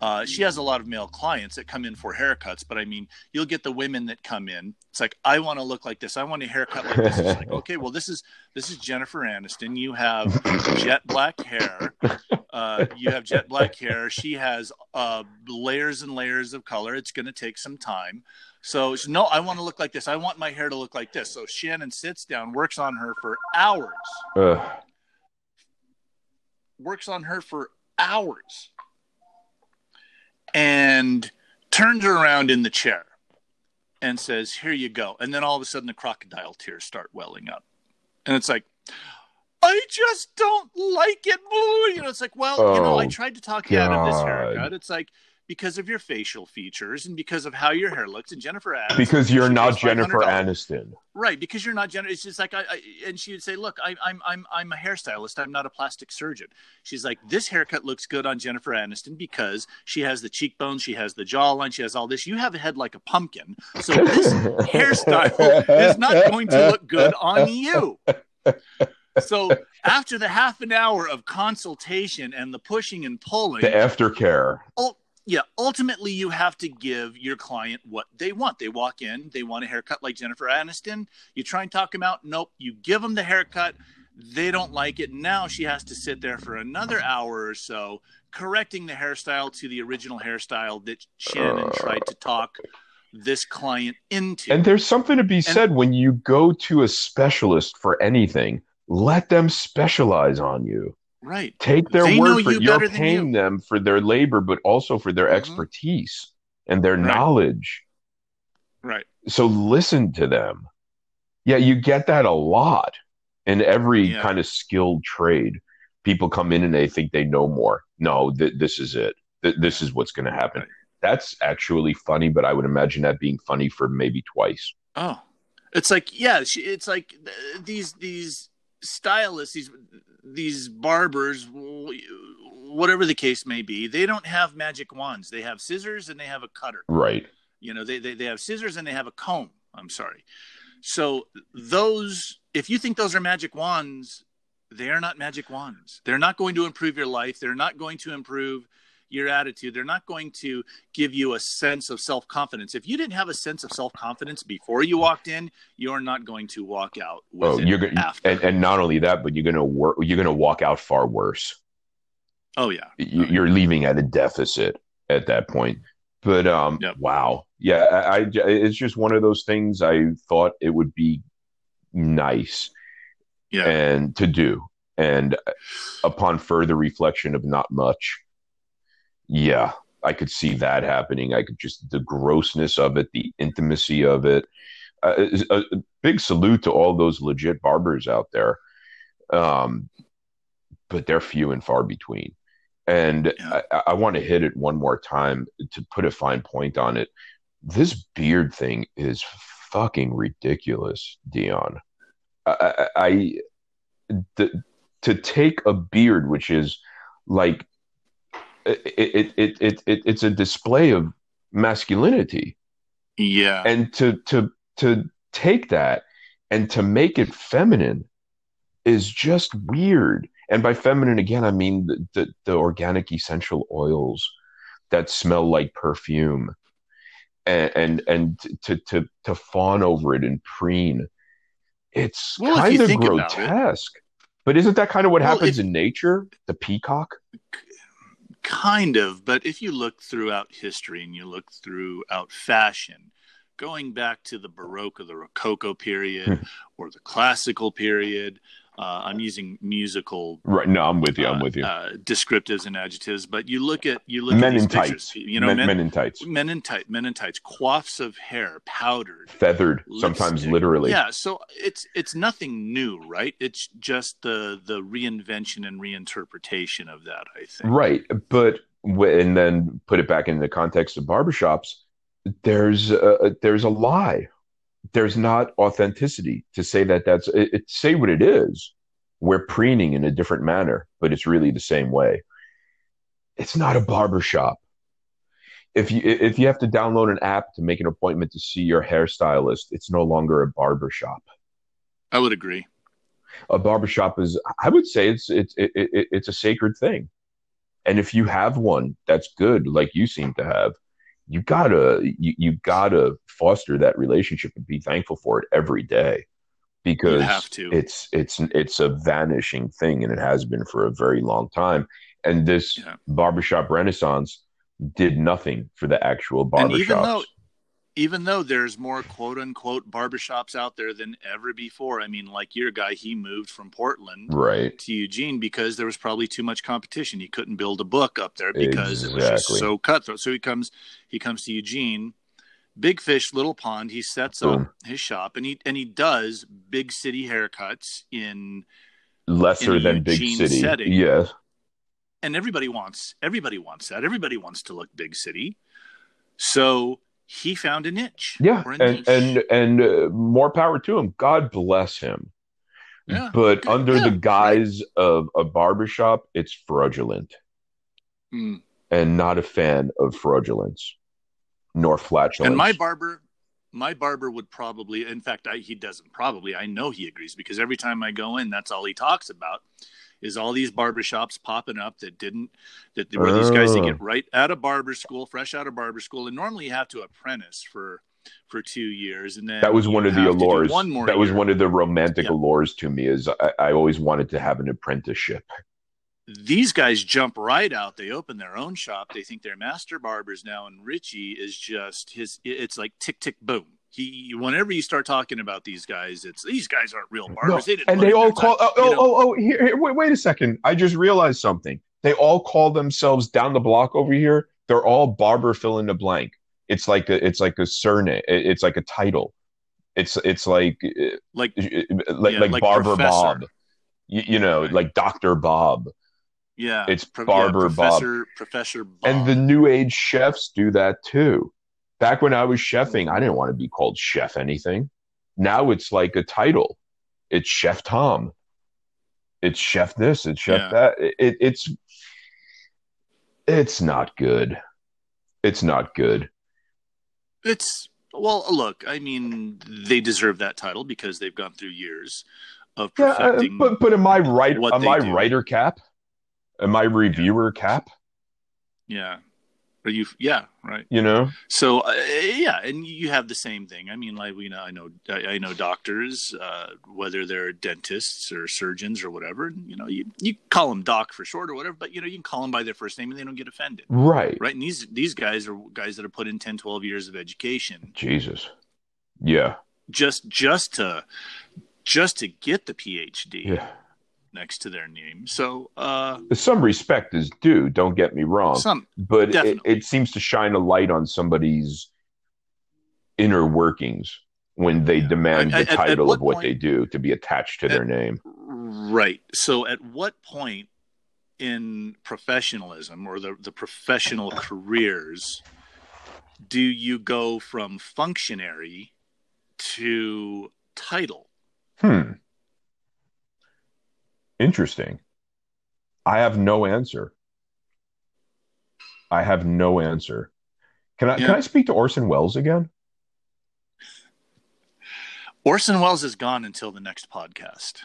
Uh, she has a lot of male clients that come in for haircuts, but I mean, you'll get the women that come in. It's like, I want to look like this. I want a haircut like this. It's like, [laughs] okay, well, this is this is Jennifer Aniston. You have jet black hair. Uh, you have jet black hair. She has uh, layers and layers of color. It's going to take some time. So no, I want to look like this. I want my hair to look like this. So Shannon sits down, works on her for hours. Ugh. Works on her for hours and turns her around in the chair and says, Here you go. And then all of a sudden, the crocodile tears start welling up. And it's like, I just don't like it. You know, it's like, well, oh, you know, I oh, tried to talk you out of this haircut. It's like, because of your facial features and because of how your hair looks. And Jennifer Aniston, because you're not Jennifer Aniston, right? Because you're not Jennifer. It's just like I, I and she would say, "Look, I, I'm I'm I'm a hairstylist. I'm not a plastic surgeon." She's like, "This haircut looks good on Jennifer Aniston because she has the cheekbones, she has the jawline, she has all this. You have a head like a pumpkin, so this [laughs] hairstyle is not going to look good on you." so after the half an hour of consultation and the pushing and pulling, the aftercare. Oh, yeah, ultimately you have to give your client what they want. They walk in, they want a haircut like Jennifer Aniston. You try and talk them out. Nope. You give them the haircut. They don't like it. Now she has to sit there for another hour or so correcting the hairstyle to the original hairstyle that Shannon uh, tried to talk this client into. And there's something to be and, said when you go to a specialist for anything, let them specialize on you. Right. Take their they word for it. You're paying you. them for their labor, but also for their mm-hmm. expertise and their right. knowledge. Right. So listen to them. Yeah, you get that a lot in every yeah. kind of skilled trade. People come in and they think they know more. No, th- this is it. Th- this is what's going to happen. Right. That's actually funny, but I would imagine that being funny for maybe twice. Oh, it's like yeah, it's like these these stylists, these these barbers, whatever the case may be, they don't have magic wands. They have scissors and they have a cutter. Right. You know, they, they, they have scissors and they have a comb. I'm sorry. So those, if you think those are magic wands, they are not magic wands. They're not going to improve your life. They're not going to improve your attitude. They're not going to give you a sense of self confidence. If you didn't have a sense of self confidence before you walked in, you're not going to walk out with oh, you're going. And, and, not only that, but you're going to work. You're going to walk out far worse. Oh yeah, you, are leaving at a deficit at that point. But um, yep. wow, yeah, I, I it's just one of those things. I thought it would be nice, yeah, and to do. And upon further reflection of not much, yeah, I could see that happening. I could just the grossness of it, the intimacy of it. Uh, a, a, big salute to all those legit barbers out there, um, but they're few and far between. And. I, I want to hit it one more time to put a fine point on it. This beard thing is fucking ridiculous, Dion. I, I, I the, to take a beard, which is like it, it, it, it, it's a display of masculinity. Yeah. And to, to, to take that and to make it feminine is just weird. And by feminine, again, I mean the, the, the organic essential oils that smell like perfume and, and, and to, to, to fawn over it and preen. It's well, kind of grotesque. But isn't that kind of what Well, happens if- in nature? The peacock? Kind of, but if you look throughout history and you look throughout fashion, going back to the Baroque or the Rococo period hmm. or the Classical period, uh, I'm using musical Right. No, I'm with you. I'm uh, with you. uh, descriptives and adjectives, but you look at you look men at these in pictures, tights. you know, men, men, men in tights. men in tight, men in tights, coifs of hair, powdered, Feathered, sometimes literally. Yeah, so it's it's nothing new, right? It's just the the reinvention and reinterpretation of that. I think. Right. But, and then put it back in the context of barbershops, there's a, there's a lie. There's not authenticity to say that that's, it, it- say what it is. We're preening in a different manner, but it's really the same way. It's not a barbershop. If you if you have to download an app to make an appointment to see your hairstylist, it's no longer a barbershop. I would agree. a barbershop is i would say it's it's it, it, it's a sacred thing and if you have one that's good like you seem to have you gotta you, you gotta foster that relationship and be thankful for it every day because it's it's it's a vanishing thing and it has been for a very long time. And this Yeah. barbershop renaissance did nothing for the actual And even though even though there's more quote unquote barbershops out there than ever before, I mean, like your guy, he moved from Portland right to Eugene because there was probably too much competition. He couldn't build a book up there because it was just so cutthroat. So he comes he comes to Eugene, big fish, little pond. He sets Boom. up his shop and he and he does big city haircuts in lesser in than big city setting. yes and everybody wants everybody wants that. Everybody wants to look big city. So he found a niche. Yeah, a and niche. and and uh, more power to him. God bless him. Yeah, But under Yeah, the guise of a barbershop, it's fraudulent, Mm. and not a fan of fraudulence nor flatulence. And my barber, my barber would probably, in fact, I, he doesn't probably. I know he agrees because every time I go in, that's all he talks about is all these barbershops popping up that didn't that were these guys that Oh. get right out of barber school, fresh out of barber school, and normally you have to apprentice for for two years, and then that was one of the have to do allures. One more that was one of the romantic Yeah. allures to me. Is I, I always wanted to have an apprenticeship. these guys jump right out. They open their own shop. They think they're master barbers now, and Richie is just his. It's like tick tick boom. He whenever you start talking about these guys, it's these guys aren't real barbers. No, They and they all call. time, Oh, you oh, know? oh, oh here, here, wait, wait a second. I just realized something. They all call themselves down the block over here. They're all barber fill in the blank. It's like a, it's like a surname. It's like a title. It's it's like uh, like like Yeah, like like Barber professor. Bob. You, you know, Right. like Doctor Bob. yeah, It's Pro- Barber yeah, Bob. Professor Professor Bob. And the new age chefs do that too. Back when I was chefing, I didn't want to be called chef anything. Now it's like a title. It's Chef Tom. It's Chef this. It's Chef Yeah. that. It, it- it's it's not good. It's not good. It's well, look. I mean, they deserve that title because they've gone through years of Yeah, uh, perfecting. but but am I right? Am I do. writer cap? Am I reviewer cap? yeah, are you? Yeah, right. You know, So uh, yeah, and you have the same thing. I mean, like we know, I know, I I know doctors, uh, whether they're dentists or surgeons or whatever. You know, you you call them doc for short or whatever, but you know, you can call them by their first name and they don't get offended, right? right? And these these guys are guys that have put in 10, 12 years of education Jesus. Yeah, just just to just to get the PhD yeah. Next to their name. So uh, Some respect is due. Don't get me wrong. some but it, it seems to shine a light on somebody's inner workings when they Yeah. demand I- the at- at title what of what point- they do to be attached to their name. Right. So at what point in professionalism or the, the professional careers do you go from functionary to title? Hmm. Interesting. I have no answer. I have no answer. Can I Yeah. can I speak to Orson Welles again? Orson Welles is gone until the next podcast.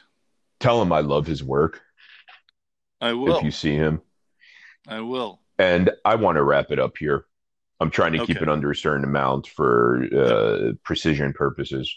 Tell him I love his work I will. if you see him. I will. And I want to wrap it up here. I'm trying to keep it under a certain amount for uh, precision purposes.